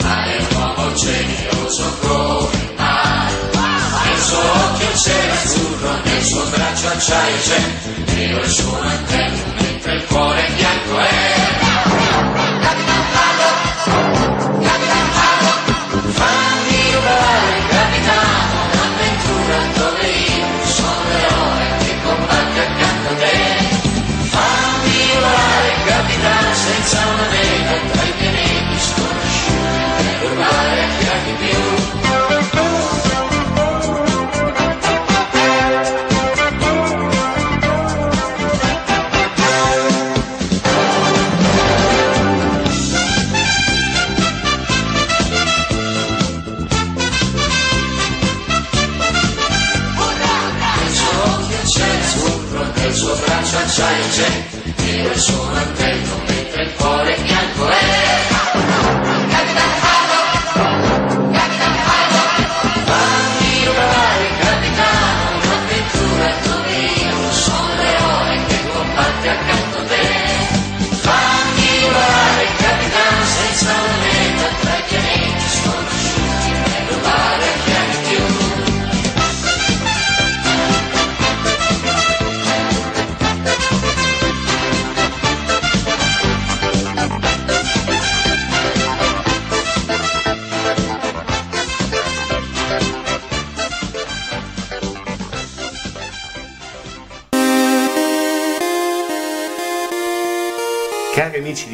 ma è un uomo generoso come mai. Nel suo occhio c'è l'azzurro, nel suo braccio acciaio c'è, nero il suo mantello, mentre il cuore bianco è. Capitan Palo, capitano, un'avventura. Fammi senza una meta tra i pianeti. mare, jak pił.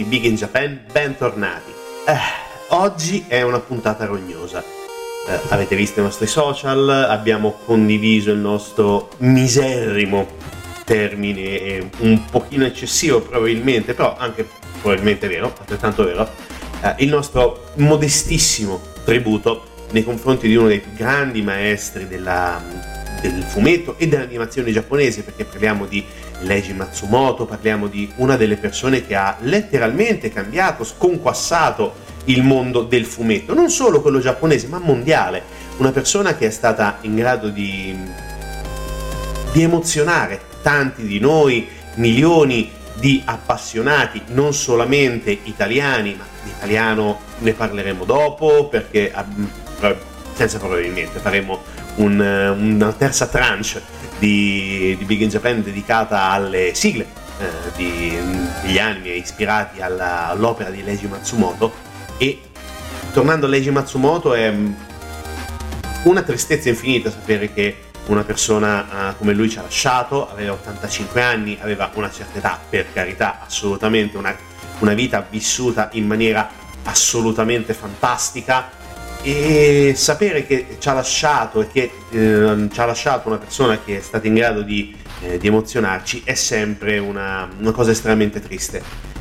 Big in Japan, bentornati. Eh, oggi è una puntata rognosa. Eh, avete visto i nostri social, abbiamo condiviso il nostro miserrimo termine, eh, un pochino eccessivo probabilmente, però anche probabilmente vero, altrettanto vero, eh, il nostro modestissimo tributo nei confronti di uno dei più grandi maestri della, del fumetto e dell'animazione giapponese, perché parliamo di Leiji Matsumoto, parliamo di una delle persone che ha letteralmente cambiato, sconquassato il mondo del fumetto, non solo quello giapponese, ma mondiale. Una persona che è stata in grado di, di emozionare tanti di noi, milioni di appassionati, non solamente italiani, ma di italiano ne parleremo dopo, perché ah, senza probabilmente faremo un, una terza tranche di, di, Big in Japan dedicata alle sigle eh, di, degli anime ispirati alla, all'opera di Leiji Matsumoto. E tornando a Leiji Matsumoto è una tristezza infinita sapere che una persona uh, come lui ci ha lasciato, aveva 85 anni, aveva una certa età, per carità, assolutamente una, una vita vissuta in maniera assolutamente fantastica e sapere che ci ha lasciato e che eh, ci ha lasciato una persona che è stata in grado di, eh, di emozionarci è sempre una, una cosa estremamente triste.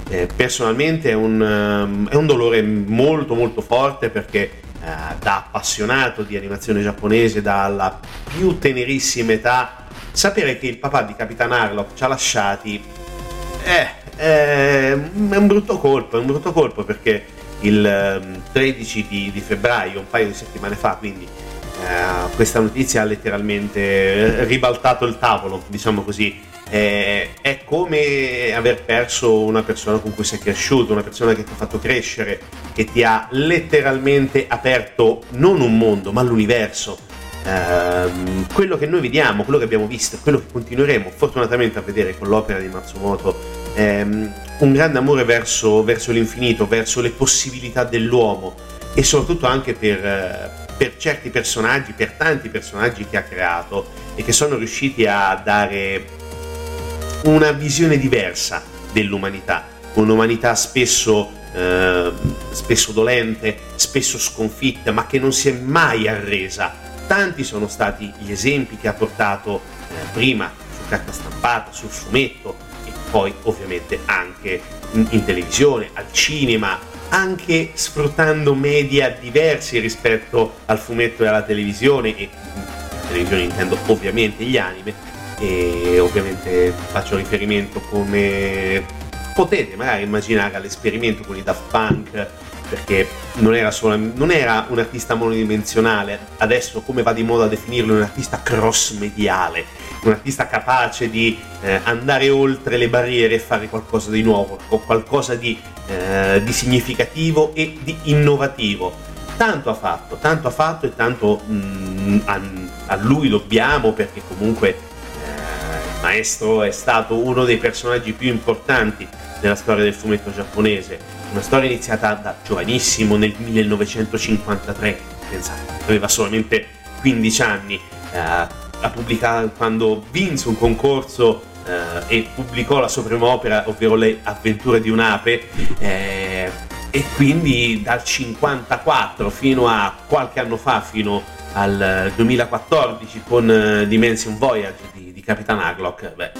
Eh, personalmente è un, um, è un, dolore molto molto forte perché da appassionato di animazione giapponese dalla più tenerissima età sapere che il papà di Capitan Harlock ci ha lasciati è, è un brutto colpo, è un brutto colpo perché il 13 di, di, febbraio, un paio di settimane fa, quindi eh, questa notizia ha letteralmente ribaltato il tavolo, diciamo così. Eh, è come aver perso una persona con cui sei cresciuto, una persona che ti ha fatto crescere, che ti ha letteralmente aperto non un mondo, ma l'universo. Eh, quello che noi vediamo, quello che abbiamo visto, quello che continueremo fortunatamente a vedere con l'opera di Matsumoto ehm, un grande amore verso, verso, l'infinito, verso le possibilità dell'uomo e soprattutto anche per, eh, per, certi personaggi, per tanti personaggi che ha creato e che sono riusciti a dare una visione diversa dell'umanità, un'umanità spesso, eh, spesso dolente, spesso sconfitta, ma che non si è mai arresa. Tanti sono stati gli esempi che ha portato eh, prima su carta stampata, sul fumetto, poi ovviamente anche in, in, televisione, al cinema, anche sfruttando media diversi rispetto al fumetto e alla televisione, e in televisione intendo ovviamente gli anime, e ovviamente faccio riferimento come potete magari immaginare all'esperimento con i Daft Punk, perché non era, solo, non era un artista monodimensionale, adesso come va di moda definirlo un artista cross-mediale, un artista capace di eh, andare oltre le barriere e fare qualcosa di nuovo, qualcosa di, eh, di, significativo e di innovativo. Tanto ha fatto, tanto ha fatto e tanto mh, a, a, lui dobbiamo perché comunque eh, maestro è stato uno dei personaggi più importanti della storia del fumetto giapponese, una storia iniziata da giovanissimo nel 1953, pensate, aveva solamente 15 anni, eh, ha pubblicato quando vinse un concorso eh, e pubblicò la sua prima opera, ovvero Le avventure di un'ape, eh, e quindi dal 54 fino a qualche anno fa, fino al 2014 con uh, Dimension Voyage di, di Capitan Aglock, beh,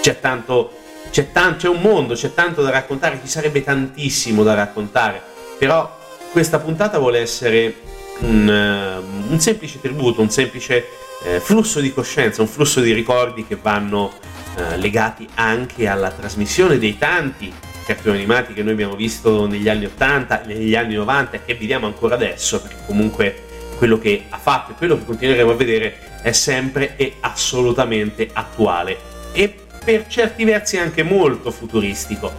c'è tanto, c'è, tanto, c'è un mondo, c'è tanto da raccontare, ci sarebbe tantissimo da raccontare, però questa puntata vuole essere un, uh, un semplice tributo, un semplice uh, flusso di coscienza, un flusso di ricordi che vanno legati anche alla trasmissione dei tanti cartoni animati che noi abbiamo visto negli anni 80, negli anni 90 e che vediamo ancora adesso, perché comunque quello che ha fatto e quello che continueremo a vedere è sempre e assolutamente attuale e per certi versi anche molto futuristico.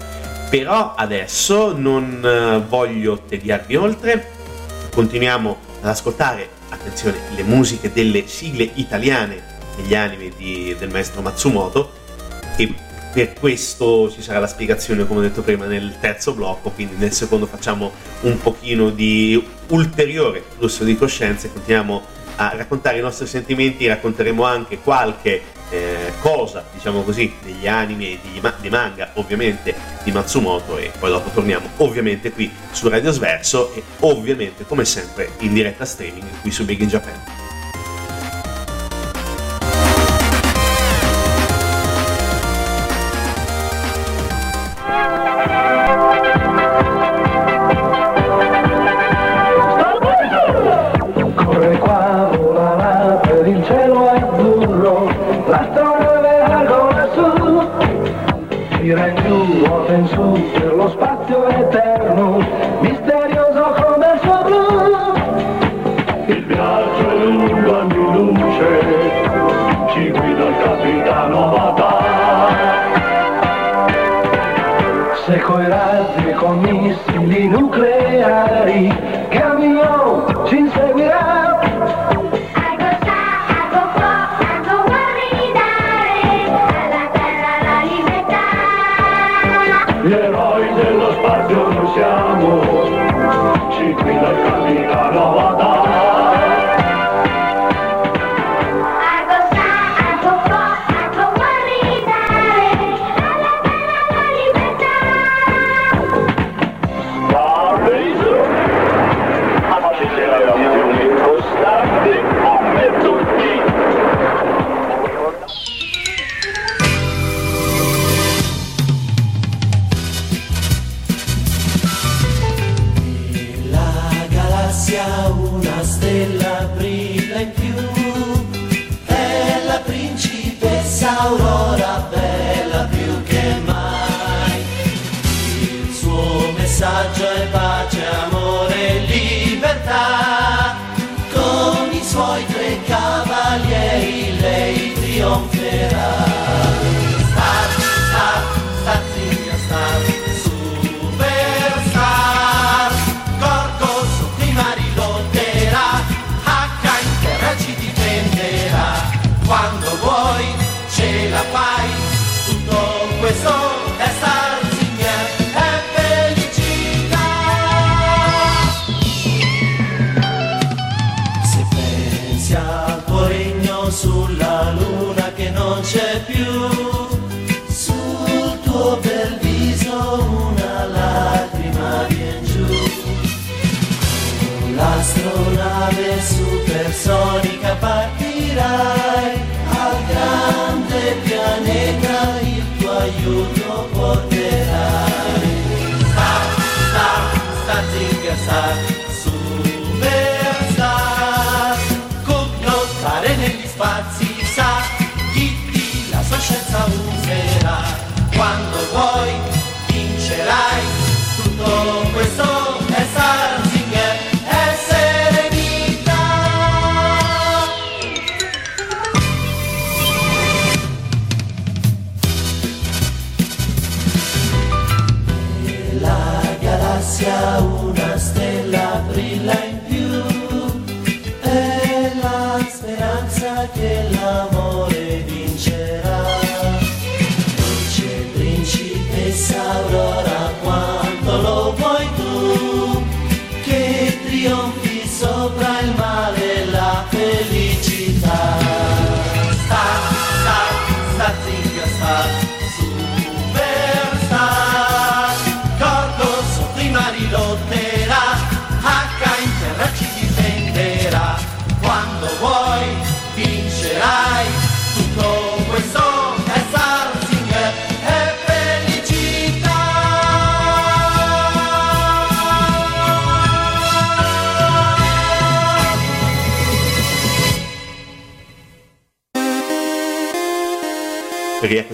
Però adesso non eh, voglio tediarvi oltre, continuiamo ad ascoltare, attenzione, le musiche delle sigle italiane degli anime di, del maestro Matsumoto e per questo ci sarà la spiegazione, come ho detto prima, nel terzo blocco, quindi nel secondo facciamo un pochino di ulteriore flusso di coscienza e continuiamo a raccontare i nostri sentimenti, racconteremo anche qualche cosa, diciamo così, degli anime e dei manga, ovviamente, di Matsumoto e poi dopo torniamo ovviamente qui su Radio Sverso e ovviamente, come sempre, in diretta streaming qui su Big in Japan. Che l'amore love.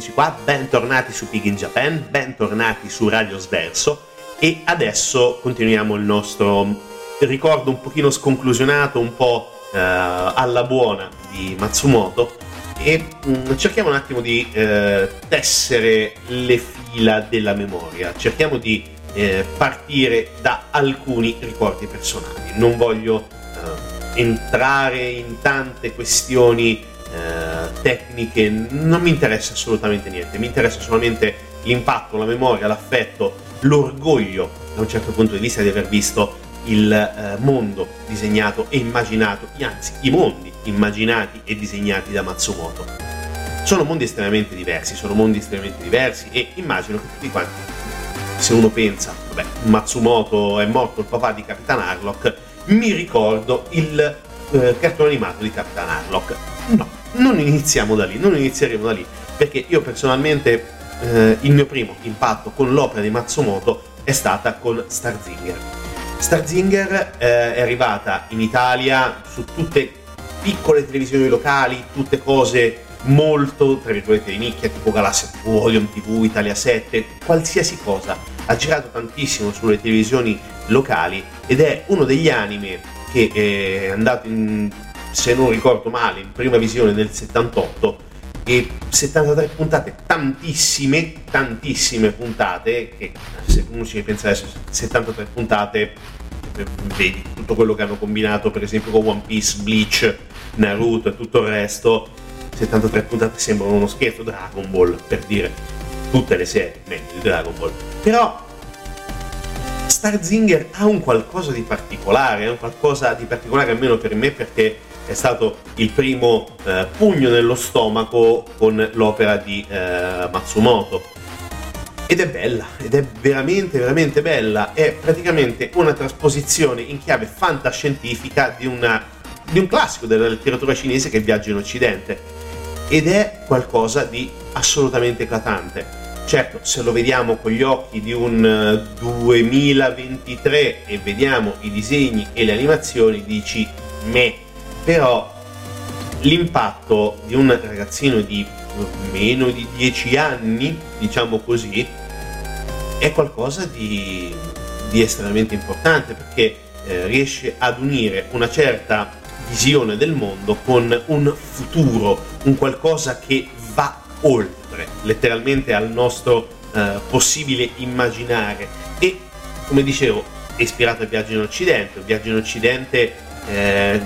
Rieccoci qua, bentornati su Pig in Japan, bentornati su Radio Sverso. E adesso continuiamo il nostro ricordo un pochino sconclusionato, un po' eh, alla buona di Matsumoto. E mh, mm, cerchiamo un attimo di eh, tessere le fila della memoria, cerchiamo di eh, partire da alcuni ricordi personali. Non voglio eh, entrare in tante questioni eh, tecniche, non mi interessa assolutamente niente, mi interessa solamente l'impatto, la memoria, l'affetto, l'orgoglio da un certo punto di vista di aver visto il eh, mondo disegnato e immaginato, anzi i mondi immaginati e disegnati da Matsumoto. Sono mondi estremamente diversi, sono mondi estremamente diversi e immagino che tutti quanti, se uno pensa, vabbè, Matsumoto è morto il papà di Capitan Harlock, mi ricordo il eh, cartone animato di Capitan Harlock. No, non iniziamo da lì, non inizieremo da lì, perché io personalmente eh, il mio primo impatto con l'opera di Matsumoto è stata con Starzinger. Starzinger eh, è arrivata in Italia su tutte piccole televisioni locali, tutte cose molto, tra virgolette, di nicchia, tipo Galassia TV, Orion TV, Italia 7, qualsiasi cosa. Ha girato tantissimo sulle televisioni locali ed è uno degli anime che è andato in, se non ricordo male, in prima visione nel 78 e 73 puntate, tantissime, tantissime puntate, che se uno ci pensa adesso, 73 puntate, vedi tutto quello che hanno combinato per esempio con One Piece, Bleach, Naruto e tutto il resto, 73 puntate sembrano uno scherzo, Dragon Ball per dire, tutte le serie, meglio di Dragon Ball, però Starzinger ha un qualcosa di particolare, ha un qualcosa di particolare almeno per me perché è stato il primo eh, pugno nello stomaco con l'opera di eh, Matsumoto. Ed è bella, ed è veramente, veramente bella. È praticamente una trasposizione in chiave fantascientifica di, una, di un classico della letteratura cinese che viaggia in Occidente. Ed è qualcosa di assolutamente eclatante. Certo, se lo vediamo con gli occhi di un 2023 eh, e vediamo i disegni e le animazioni, dici me però l'impatto di un ragazzino di meno di 10 anni, diciamo così, è qualcosa di, di estremamente importante perché eh, riesce ad unire una certa visione del mondo con un futuro, un qualcosa che va oltre, letteralmente al nostro eh, possibile immaginare. E come dicevo è ispirato al viaggio in Occidente, viaggio in Occidente eh,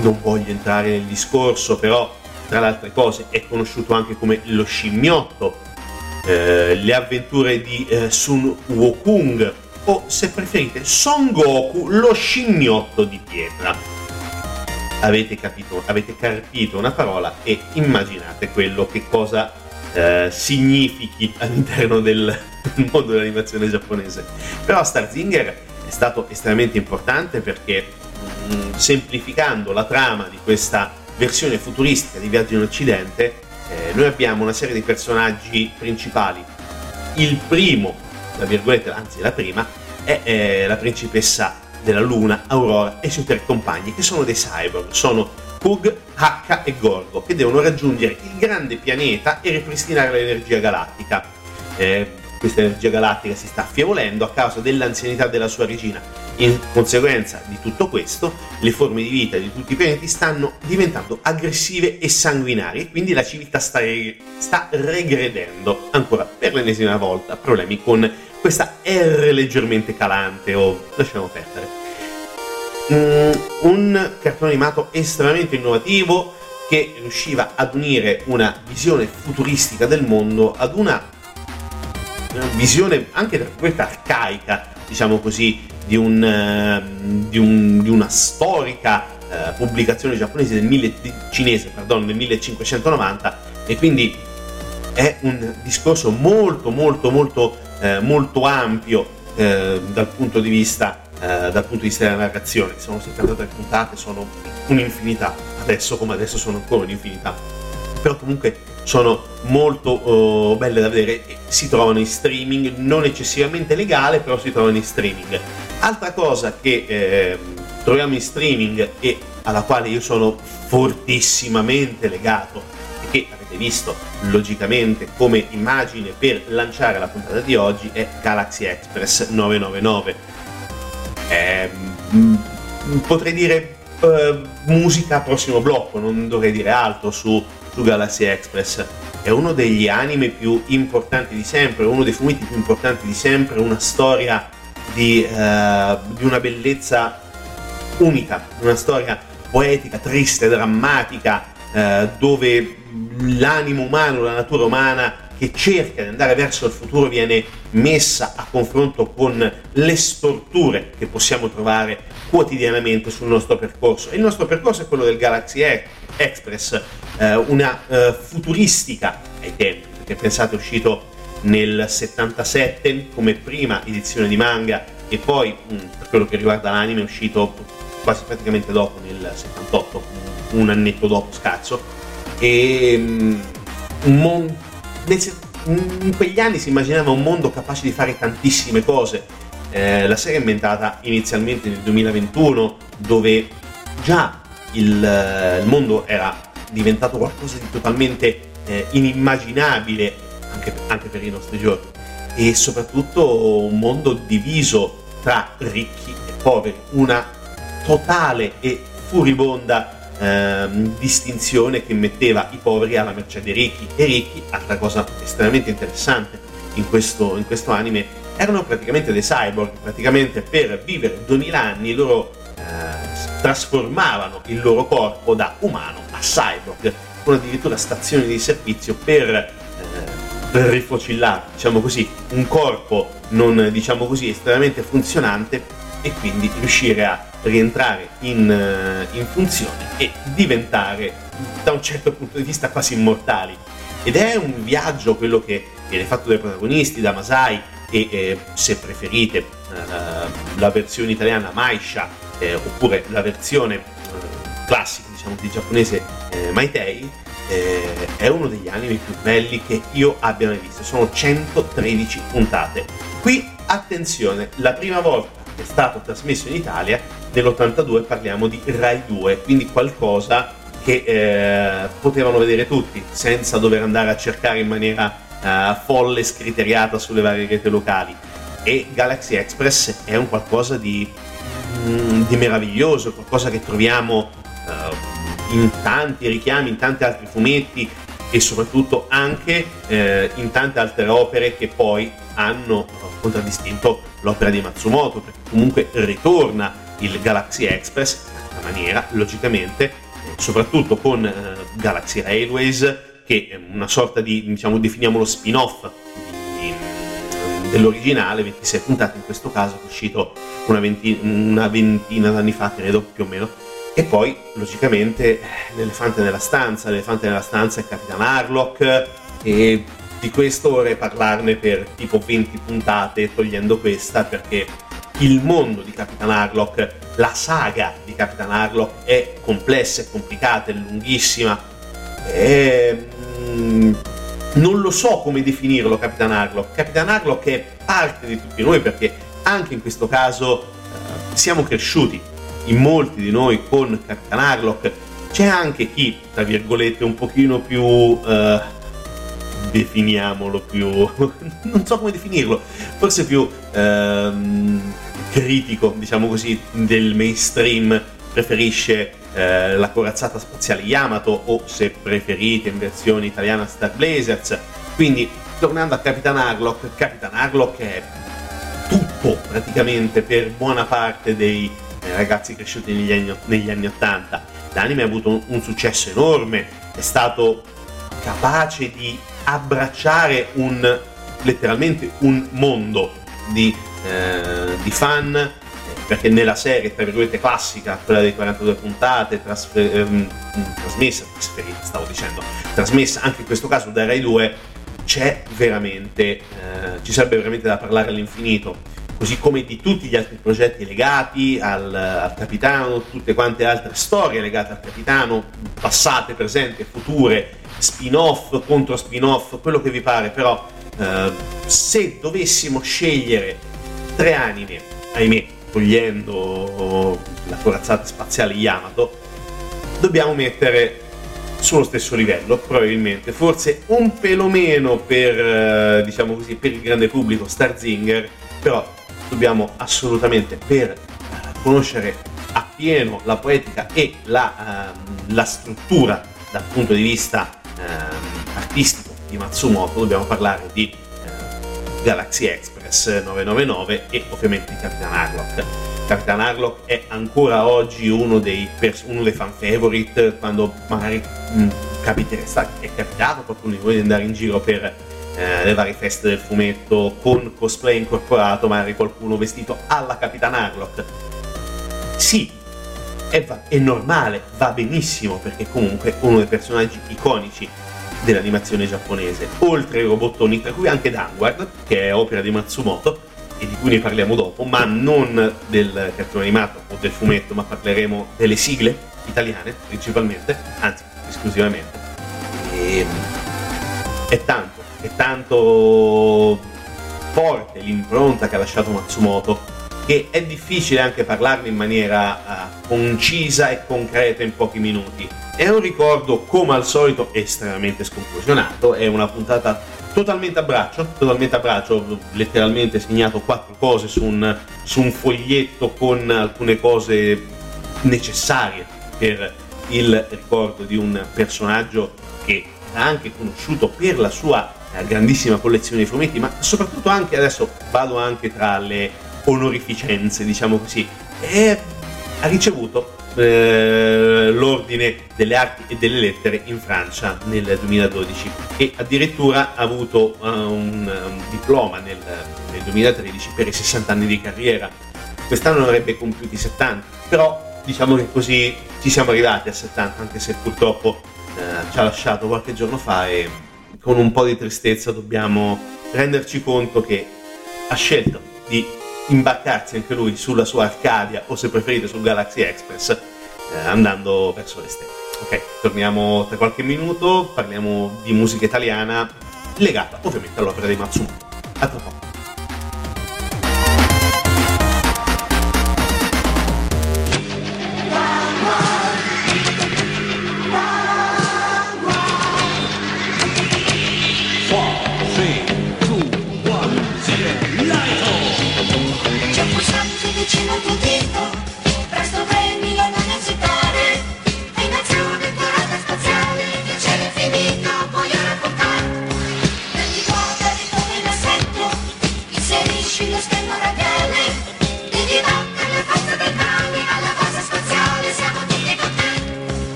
non voglio entrare nel discorso, però tra le altre cose è conosciuto anche come lo scimmiotto, eh, le avventure di eh, Sun Wukong o se preferite Son Goku, lo scimmiotto di pietra. Avete capito, avete carpito una parola e immaginate quello che cosa eh, significhi all'interno del, mondo dell'animazione giapponese. Però Starzinger è stato estremamente importante perché Mm, semplificando la trama di questa versione futuristica di Viaggio in Occidente, eh, noi abbiamo una serie di personaggi principali. Il primo, tra virgolette, anzi la prima, è eh, la principessa della Luna, Aurora e i suoi tre compagni, che sono dei cyborg, sono Pug, H e Gorgo, che devono raggiungere il grande pianeta e ripristinare l'energia galattica. Eh, questa energia galattica si sta affievolendo a causa dell'anzianità della sua regina. In conseguenza di tutto questo, le forme di vita di tutti i pianeti stanno diventando aggressive e sanguinarie, quindi la civiltà sta, re- sta regredendo ancora per l'ennesima volta. Problemi con questa R leggermente calante o lasciamo perdere. Mm, un cartone animato estremamente innovativo che riusciva ad unire una visione futuristica del mondo ad una visione anche tra virgolette arcaica, diciamo così, di, un, uh, di, un, di una storica uh, pubblicazione giapponese del mille, cinese pardon, del 1590 e quindi è un discorso molto molto molto uh, molto ampio eh, dal, punto di vista, eh, dal punto di vista della narrazione. Sono 73 puntate, sono un'infinità, adesso come adesso sono ancora un'infinità, però comunque sono molto oh, belle da vedere, si trovano in streaming, non eccessivamente legale, però si trovano in streaming. Altra cosa che eh, troviamo in streaming e alla quale io sono fortissimamente legato e che avete visto logicamente come immagine per lanciare la puntata di oggi è Galaxy Express 999. Eh, potrei dire eh, musica prossimo blocco, non dovrei dire altro su, su Galaxy Express. È uno degli anime più importanti di sempre, uno dei fumetti più importanti di sempre, una storia di, eh, di una bellezza unica, una storia poetica, triste, drammatica, eh, dove l'animo umano, la natura umana che cerca di andare verso il futuro viene messa a confronto con le storture che possiamo trovare quotidianamente sul nostro percorso. Il nostro percorso è quello del Galaxy Express, eh, una eh, futuristica ai tempi, perché pensate è uscito nel 77 come prima edizione di manga e poi mm, per quello che riguarda l'anime è uscito quasi praticamente dopo nel 78, un annetto dopo scazzo e un mondo in quegli anni si immaginava un mondo capace di fare tantissime cose. Eh, la serie è inventata inizialmente nel 2021, dove già il, il mondo era diventato qualcosa di totalmente eh, inimmaginabile anche, anche per i nostri giorni. E soprattutto un mondo diviso tra ricchi e poveri, una totale e furibonda ehm, distinzione che metteva i poveri alla mercé dei ricchi. E ricchi, altra cosa estremamente interessante in questo, in questo anime, erano praticamente dei cyborg, praticamente per vivere 2000 anni loro eh, trasformavano il loro corpo da umano a cyborg, con addirittura stazioni di servizio per rifocillare, diciamo così, un corpo non diciamo così estremamente funzionante e quindi riuscire a rientrare in, uh, in, funzione e diventare da un certo punto di vista quasi immortali. Ed è un viaggio quello che viene fatto dai protagonisti, da Masai e eh, se preferite uh, la versione italiana Maisha eh, oppure la versione uh, classica diciamo di giapponese eh, Maitei eh, è uno degli anime più belli che io abbia mai visto. Sono 113 puntate. Qui attenzione, la prima volta è stato trasmesso in Italia nell'82 parliamo di Rai 2, quindi qualcosa che eh, potevano vedere tutti senza dover andare a cercare in maniera eh, folle scriteriata sulle varie reti locali. E Galaxy Express è un qualcosa di, mm, di meraviglioso, qualcosa che troviamo eh, in tanti richiami, in tanti altri fumetti e soprattutto anche eh, in tante altre opere che poi hanno contraddistinto l'opera di Matsumoto, perché comunque ritorna il Galaxy Express in una maniera, logicamente, soprattutto con eh, Galaxy Railways, che è una sorta di, diciamo, definiamolo spin-off dell'originale, 26 puntate in questo caso, è uscito una ventina, una ventina d'anni fa, credo, più o meno, e poi, logicamente, l'elefante nella stanza. L'elefante nella stanza è Capitan Harlock e di questo vorrei parlarne per tipo 20 puntate, togliendo questa, perché il mondo di Capitan Harlock, la saga di Capitan Harlock è complessa, è complicata, è lunghissima. E, mm, non lo so come definirlo Capitan Harlock. Capitan Harlock è parte di tutti noi perché anche in questo caso eh, siamo cresciuti in molti di noi con Capitan Harlock. C'è anche chi, tra virgolette, un pochino più... Eh, definiamolo più, non so come definirlo, forse più ehm, critico, diciamo così, del mainstream, preferisce eh, la corazzata spaziale Yamato o se preferite in versione italiana Star Blazers. Quindi, tornando a Capitan Harlock, Capitan Harlock è tutto praticamente per buona parte dei eh, ragazzi cresciuti negli anni, negli anni 80. L'anime ha avuto un, un successo enorme, è stato capace di abbracciare un, letteralmente un mondo di, eh, di fan perché nella serie, tra virgolette, classica, quella dei 42 puntate, trasfer- ehm, trasmessa, trasferita, stavo dicendo, trasmessa anche in questo caso da Rai 2, c'è veramente, eh, ci sarebbe veramente da parlare all'infinito. Così come di tutti gli altri progetti legati al, al, capitano, tutte quante altre storie legate al capitano, passate, presenti, future, spin-off, contro spin-off, quello che vi pare, però eh, se dovessimo scegliere tre anime, ahimè, togliendo la corazzata spaziale Yamato, dobbiamo mettere sullo stesso livello, probabilmente, forse un pelo meno per, eh, diciamo così, per il grande pubblico Starzinger, però dobbiamo assolutamente per eh, conoscere appieno la poetica e la, uh, la struttura dal punto di vista uh, artistico di Matsumoto, dobbiamo parlare di uh, Galaxy Express 999 e ovviamente di Capitan Harlock. Capitan Harlock è ancora oggi uno dei, pers- uno dei fan favorite quando magari mh, capiterà, è capitato qualcuno di voi di andare in giro per eh, le varie feste del fumetto con cosplay incorporato, magari qualcuno vestito alla Capitan Harlock. Sì, è, va- è normale, va benissimo perché comunque uno dei personaggi iconici dell'animazione giapponese, oltre ai robottoni, tra cui anche Danward, che è opera di Matsumoto, e di cui ne parliamo dopo, ma non del cartone animato o del fumetto, ma parleremo delle sigle italiane principalmente, anzi esclusivamente. E ehm, è tanto, è tanto forte l'impronta che ha lasciato Matsumoto che è difficile anche parlarne in maniera uh, concisa e concreta in pochi minuti. È un ricordo, come al solito, estremamente sconclusionato, è una puntata totalmente a braccio, totalmente a braccio, letteralmente segnato quattro cose su un, su un foglietto con alcune cose necessarie per il ricordo di un personaggio che ha anche conosciuto per la sua grandissima collezione di fumetti, ma soprattutto anche adesso vado anche tra le onorificenze, diciamo così, e ha ricevuto eh, l'ordine delle arti e delle lettere in Francia nel 2012 e addirittura ha avuto uh, un, diploma nel, nel 2013 per i 60 anni di carriera. Quest'anno avrebbe compiuti 70, però diciamo che così ci siamo arrivati a 70, anche se purtroppo eh, ci ha lasciato qualche giorno fa e con un po' di tristezza dobbiamo renderci conto che ha scelto di imbarcarsi anche lui sulla sua Arcadia o se preferite sul Galaxy Express eh, andando verso l'esterno. Ok, torniamo tra qualche minuto, parliamo di musica italiana legata ovviamente all'opera di Matsumoto. A tra poco.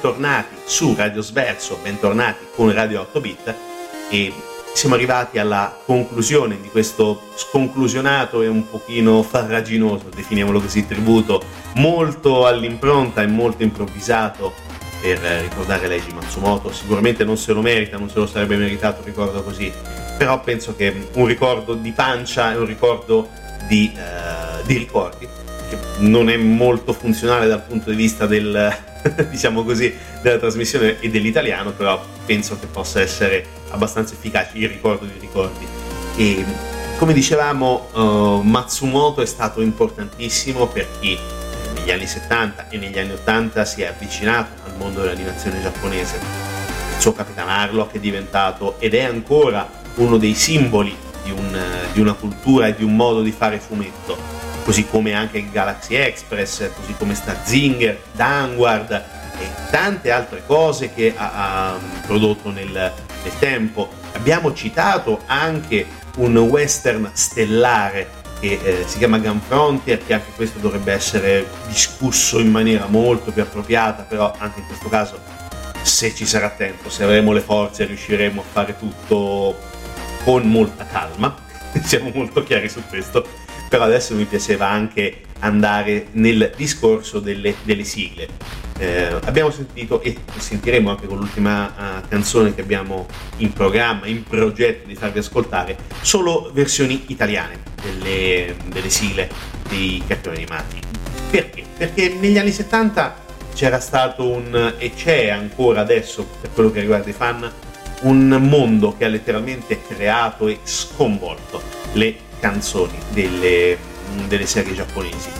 Bentornati su Radio Sverso, bentornati con Radio 8 Bit e siamo arrivati alla conclusione di questo sconclusionato e un pochino farraginoso, definiamolo così, tributo molto all'impronta e molto improvvisato per ricordare Leiji Matsumoto. Sicuramente non se lo merita, non se lo sarebbe meritato un ricordo così, però penso che un ricordo di pancia è un ricordo di, uh, di ricordi, che non è molto funzionale dal punto di vista del, diciamo così, della trasmissione e dell'italiano, però penso che possa essere abbastanza efficace il ricordo dei ricordi. E come dicevamo, uh, Matsumoto è stato importantissimo per chi negli anni 70 e negli anni 80 si è avvicinato al mondo dell'animazione giapponese. Il suo Capitan Harlock è diventato ed è ancora uno dei simboli di, un, di una cultura e di un modo di fare fumetto, così come anche il Galaxy Express, così come Starzinger, Danguard e tante altre cose che ha, ha prodotto nel, nel tempo. Abbiamo citato anche un western stellare che eh, si chiama Gun Frontier, che anche questo dovrebbe essere discusso in maniera molto più appropriata, però anche in questo caso se ci sarà tempo, se avremo le forze, riusciremo a fare tutto con molta calma, siamo molto chiari su questo, però adesso mi piaceva anche andare nel discorso delle, delle sigle. Eh, abbiamo sentito e sentiremo anche con l'ultima uh, canzone che abbiamo in programma, in progetto di farvi ascoltare, solo versioni italiane delle, delle sigle dei cartoni animati. Perché? Perché negli anni 70 c'era stato un, e c'è ancora adesso per quello che riguarda i fan, un mondo che ha letteralmente creato e sconvolto le canzoni delle, delle serie giapponesi.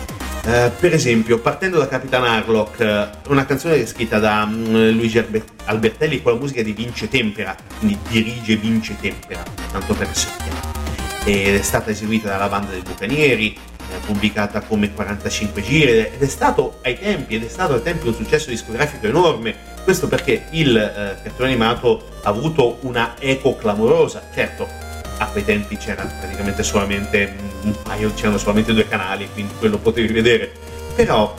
Uh, per esempio, partendo da Capitan Harlock, uh, una canzone scritta da um, Luigi Albertelli con la musica di Vince Tempera, quindi dirige Vince Tempera, tanto per essere chiaro. Ed è stata eseguita dalla banda dei Bucanieri, uh, pubblicata come 45 giri ed è stato ai tempi, ed è stato ai tempi un successo discografico enorme, questo perché il uh, cartone animato ha avuto una eco clamorosa. Certo, a quei tempi c'era praticamente solamente un paio, c'erano solamente due canali, quindi quello potevi vedere. Però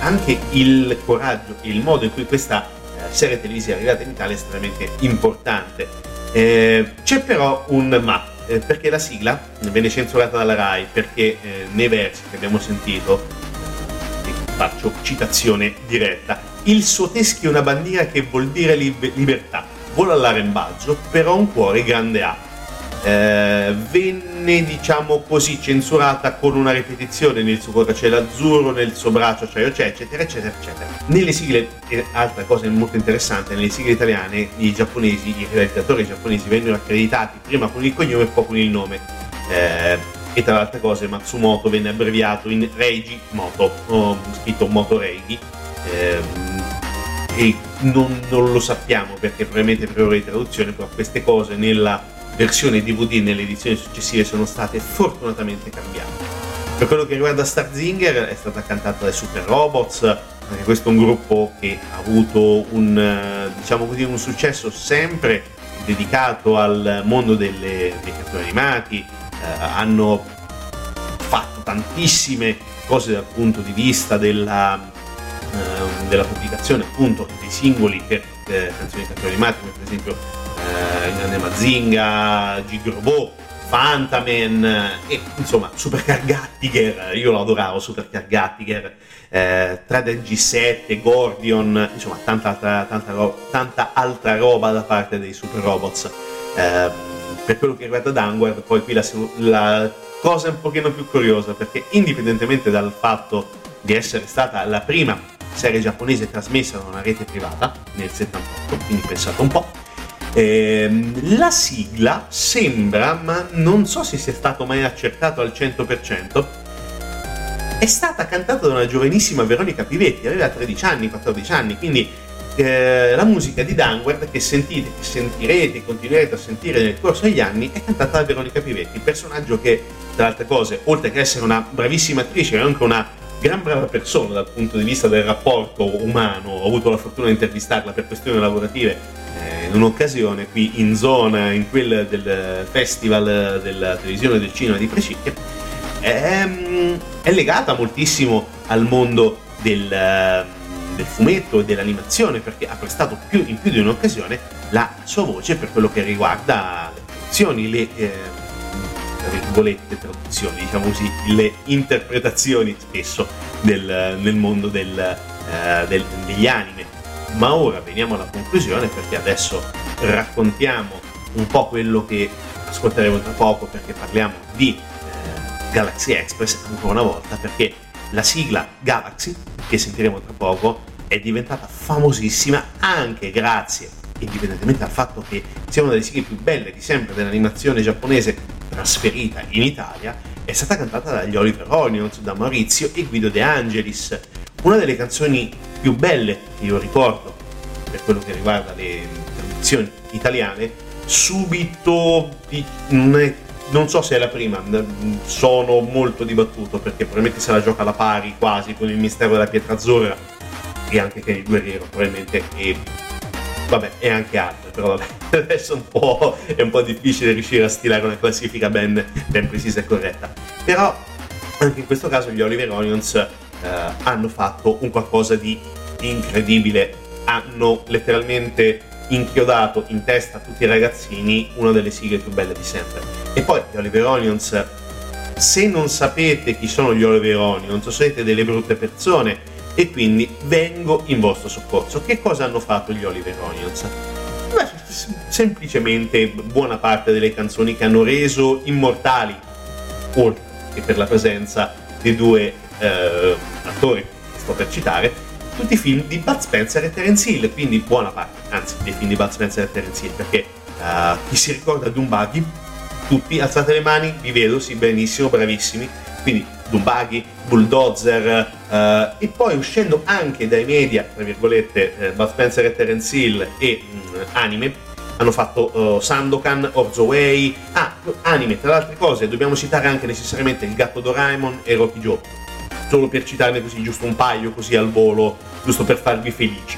anche il coraggio e il modo in cui questa eh, serie televisiva è arrivata in Italia è estremamente importante. Eh, c'è però un ma, eh, perché la sigla venne censurata dalla RAI perché eh, nei versi che abbiamo sentito, faccio citazione diretta, il suo teschio è una bandiera che vuol dire lib- libertà vola all'arembaggio, però un cuore grande ha. Eh, venne, diciamo così, censurata con una ripetizione nel suo cuore c'è l'azzurro, nel suo braccio c'è c'è, eccetera, eccetera, eccetera. Nelle sigle, altra cosa molto interessante, nelle sigle italiane i giapponesi, i realizzatori giapponesi vennero accreditati prima con il cognome e poi con il nome. Eh, e tra le altre cose Matsumoto venne abbreviato in Reiji Moto, oh, scritto Moto Reigi. Eh, e non, non, lo sappiamo perché probabilmente per ora di traduzione, però queste cose nella versione DVD nelle edizioni successive sono state fortunatamente cambiate. Per quello che riguarda Starzinger è stata cantata dai Super Robots, anche questo è un gruppo che ha avuto un, diciamo così, un successo sempre dedicato al mondo delle, dei cartoni animati, eh, hanno fatto tantissime cose dal punto di vista della, Ehm, della pubblicazione appunto dei singoli per eh, canzoni cartoni animati come per esempio eh, Inanne Mazinga, Gigrobot, Fantaman e insomma Supercar Gattiger, io lo adoravo Supercar Gattiger, eh, Tradent G7, Gordion, insomma tanta altra, tanta, ro- tanta altra roba da parte dei Super Robots. Eh, per quello che riguarda Danguard, poi qui la, la cosa è un pochino più curiosa perché indipendentemente dal fatto di essere stata la prima serie giapponese trasmessa da una rete privata nel 78, quindi pensate un po'. Eh, la sigla sembra, ma non so se sia stato mai accertato al 100%, è stata cantata da una giovanissima Veronica Pivetti, aveva 13 anni, 14 anni, quindi eh, la musica di Danguard che sentite, che sentirete, continuerete a sentire nel corso degli anni, è cantata da Veronica Pivetti, personaggio che, tra altre cose, oltre che essere una bravissima attrice, è anche una gran brava persona dal punto di vista del rapporto umano, ho avuto la fortuna di intervistarla per questioni lavorative un'occasione qui in zona, in quel del festival della televisione del cinema di Precicchia, è, è, legata moltissimo al mondo del, del fumetto e dell'animazione perché ha prestato più, in più di un'occasione la sua voce per quello che riguarda le produzioni, le eh, virgolette traduzioni, diciamo così, le interpretazioni spesso del, nel mondo del, eh, del, degli anime. Ma ora veniamo alla conclusione perché adesso raccontiamo un po' quello che ascolteremo tra poco perché parliamo di eh, Galaxy Express ancora una volta perché la sigla Galaxy che sentiremo tra poco è diventata famosissima anche grazie indipendentemente dal fatto che sia una delle sigle più belle di sempre dell'animazione giapponese trasferita in Italia, è stata cantata dagli Oliver Onions, da Maurizio e Guido De Angelis. Una delle canzoni più belle che io ricordo per quello che riguarda le traduzioni italiane, subito non, so se è la prima, sono molto dibattuto perché probabilmente se la gioca alla pari quasi con il mistero della pietra azzurra e anche che il guerriero probabilmente e vabbè e anche altre però vabbè adesso un po', è un po' difficile riuscire a stilare una classifica ben, ben precisa e corretta. Però anche in questo caso gli Oliver Onions eh, hanno fatto un qualcosa di incredibile hanno letteralmente inchiodato in testa a tutti i ragazzini una delle sigle più belle di sempre e poi gli Oliver Onions se non sapete chi sono gli Oliver Onions siete delle brutte persone e quindi vengo in vostro soccorso. Che cosa hanno fatto gli Oliver Onions? Beh, semplicemente buona parte delle canzoni che hanno reso immortali, oltre che per la presenza dei due eh, attori che sto per citare, tutti i film di Bud Spencer e Terence Hill, quindi buona parte, anzi, dei film di Bud Spencer e Terence Hill, perché uh, chi si ricorda di un buggy, tutti alzate le mani, vi vedo, sì, benissimo, bravissimi, quindi Dumbaghi, Bulldozer eh, e poi uscendo anche dai media, tra virgolette, eh, Bud Spencer e Terence Hill e mh, mm, anime, hanno fatto uh, Sandokan, Orzo Way, ah, anime, tra le altre cose dobbiamo citare anche necessariamente il gatto Doraemon e Rocky Joe, solo per citarne così giusto un paio così al volo, giusto per farvi felici.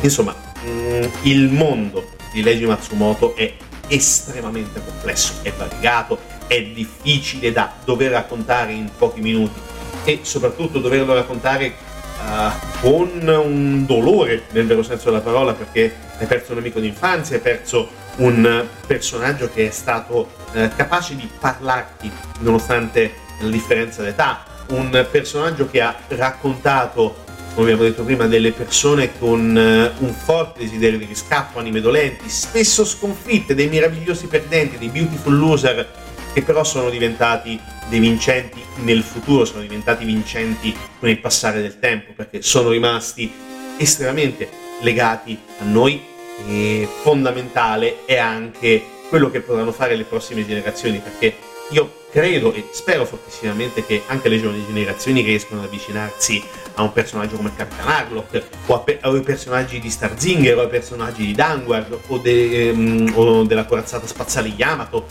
Insomma, mm, il mondo di Leiji Matsumoto è estremamente complesso, è variegato, è difficile da dover raccontare in pochi minuti e soprattutto doverlo raccontare uh, con un dolore nel vero senso della parola perché hai perso un amico d'infanzia, hai perso un personaggio che è stato uh, capace di parlarti nonostante la differenza d'età, un personaggio che ha raccontato come abbiamo detto prima, delle persone con uh, un forte desiderio di riscatto, anime dolenti, spesso sconfitte, dei meravigliosi perdenti, dei beautiful loser che però sono diventati dei vincenti nel futuro, sono diventati vincenti con il passare del tempo, perché sono rimasti estremamente legati a noi. E fondamentale è anche quello che potranno fare le prossime generazioni, perché io credo e spero fortissimamente che anche le giovani generazioni riescano ad avvicinarsi a un personaggio come Captain Harlock o, a pe- ai personaggi di Starzinger o ai personaggi di Danguard o, de- um, o della corazzata spaziale Yamato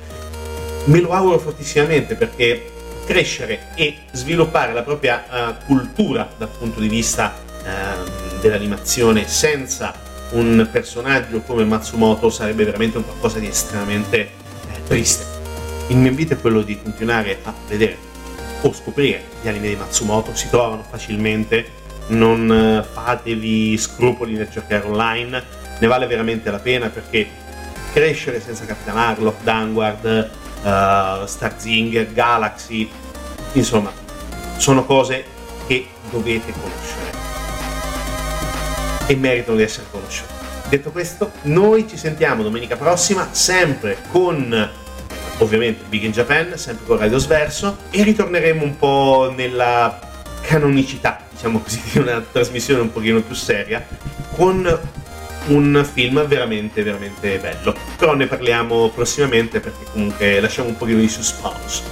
me lo auguro fortissimamente perché crescere e sviluppare la propria uh, cultura dal punto di vista uh, dell'animazione senza un personaggio come Matsumoto sarebbe veramente un qualcosa di estremamente eh, triste. Il mio invito è quello di continuare a vedere o scoprire gli anime di Matsumoto, si trovano facilmente, non uh, fatevi scrupoli nel cercare online, ne vale veramente la pena perché crescere senza Capitan Harlock, Danguard, uh, Starzinger, Galaxy, insomma, sono cose che dovete conoscere. E meritano di essere conosciute. Detto questo, noi ci sentiamo domenica prossima, sempre con ovviamente Big in Japan, sempre con Radio Sverso, e ritorneremo un po' nella canonicità, diciamo così, di una trasmissione un pochino più seria, con un film veramente veramente bello. Però ne parliamo prossimamente perché comunque lasciamo un pochino di suspense.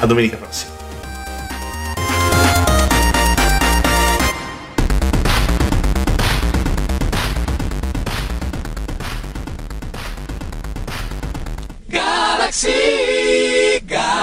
A domenica prossima. Galaxy,